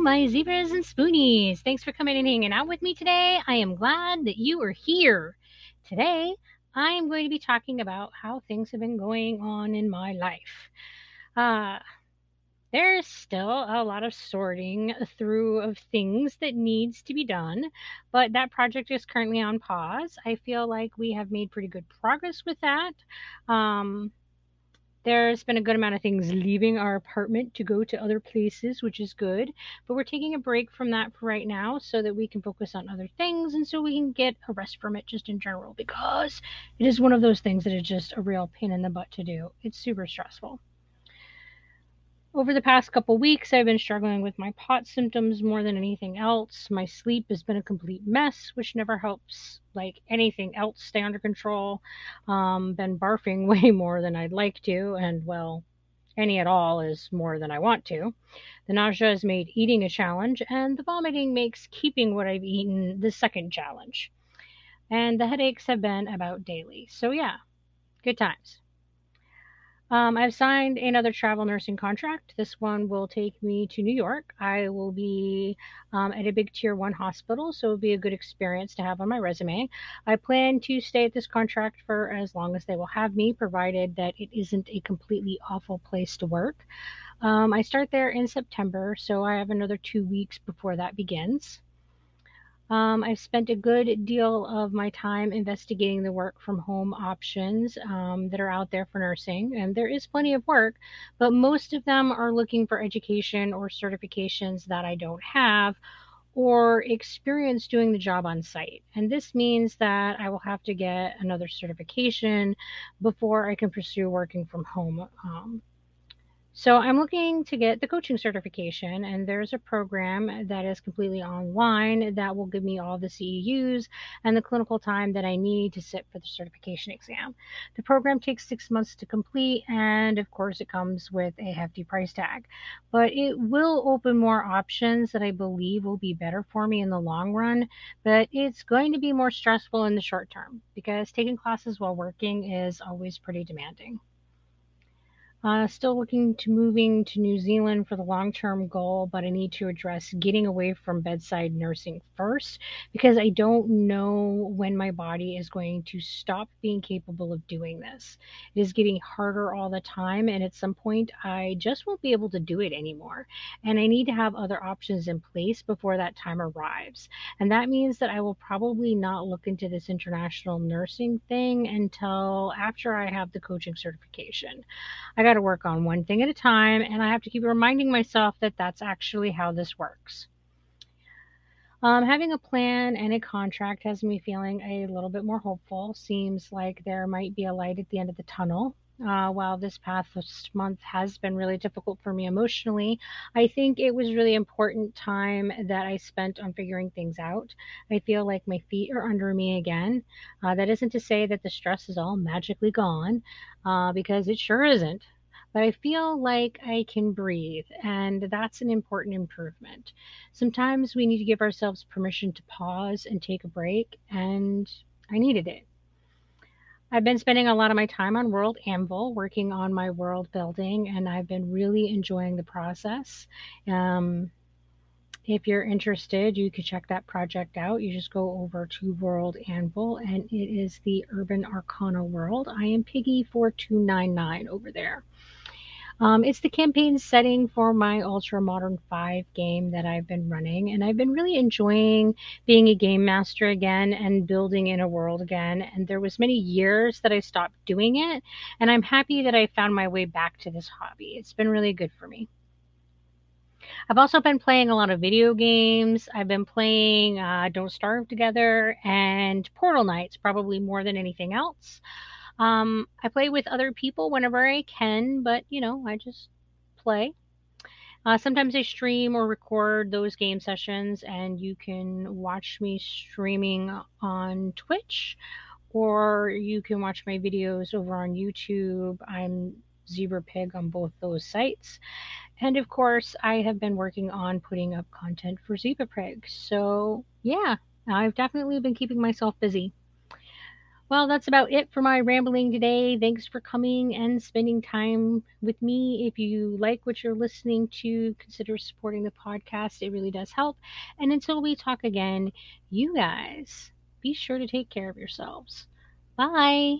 my zebras and spoonies. Thanks for coming and hanging out with me today. I am glad that you are here. Today, I am going to be talking about how things have been going on in my life. Uh, there's still a lot of sorting through of things that needs to be done, but that project is currently on pause. I feel like we have made pretty good progress with that. Um, there's been a good amount of things leaving our apartment to go to other places, which is good. But we're taking a break from that for right now so that we can focus on other things and so we can get a rest from it just in general because it is one of those things that is just a real pain in the butt to do. It's super stressful. Over the past couple weeks, I've been struggling with my POTS symptoms more than anything else. My sleep has been a complete mess, which never helps like anything else stay under control. Um, been barfing way more than I'd like to, and well, any at all is more than I want to. The nausea has made eating a challenge, and the vomiting makes keeping what I've eaten the second challenge. And the headaches have been about daily. So, yeah, good times. Um, I've signed another travel nursing contract. This one will take me to New York. I will be um, at a big tier one hospital, so it'll be a good experience to have on my resume. I plan to stay at this contract for as long as they will have me, provided that it isn't a completely awful place to work. Um, I start there in September, so I have another two weeks before that begins. Um, I've spent a good deal of my time investigating the work from home options um, that are out there for nursing, and there is plenty of work, but most of them are looking for education or certifications that I don't have or experience doing the job on site. And this means that I will have to get another certification before I can pursue working from home. Um, so I'm looking to get the coaching certification, and there's a program that is completely online that will give me all the CEUs and the clinical time that I need to sit for the certification exam. The program takes six months to complete, and of course, it comes with a hefty price tag, but it will open more options that I believe will be better for me in the long run. But it's going to be more stressful in the short term because taking classes while working is always pretty demanding. Uh, still looking to moving to New Zealand for the long term goal, but I need to address getting away from bedside nursing first because I don't know when my body is going to stop being capable of doing this. It is getting harder all the time, and at some point, I just won't be able to do it anymore. And I need to have other options in place before that time arrives. And that means that I will probably not look into this international nursing thing until after I have the coaching certification. I got to work on one thing at a time, and I have to keep reminding myself that that's actually how this works. Um, having a plan and a contract has me feeling a little bit more hopeful. Seems like there might be a light at the end of the tunnel. Uh, while this past month has been really difficult for me emotionally, I think it was really important time that I spent on figuring things out. I feel like my feet are under me again. Uh, that isn't to say that the stress is all magically gone, uh, because it sure isn't but I feel like I can breathe, and that's an important improvement. Sometimes we need to give ourselves permission to pause and take a break, and I needed it. I've been spending a lot of my time on World Anvil, working on my world building, and I've been really enjoying the process. Um, if you're interested, you can check that project out. You just go over to World Anvil, and it is the Urban Arcana world. I am Piggy4299 over there. Um, it's the campaign setting for my Ultra Modern 5 game that I've been running, and I've been really enjoying being a game master again and building in a world again. And there was many years that I stopped doing it, and I'm happy that I found my way back to this hobby. It's been really good for me. I've also been playing a lot of video games. I've been playing uh, Don't Starve Together and Portal Knights, probably more than anything else. Um, I play with other people whenever I can, but you know, I just play. Uh, sometimes I stream or record those game sessions, and you can watch me streaming on Twitch, or you can watch my videos over on YouTube. I'm Zebra Pig on both those sites. And of course, I have been working on putting up content for Zebra Pig. So, yeah, I've definitely been keeping myself busy. Well, that's about it for my rambling today. Thanks for coming and spending time with me. If you like what you're listening to, consider supporting the podcast. It really does help. And until we talk again, you guys be sure to take care of yourselves. Bye.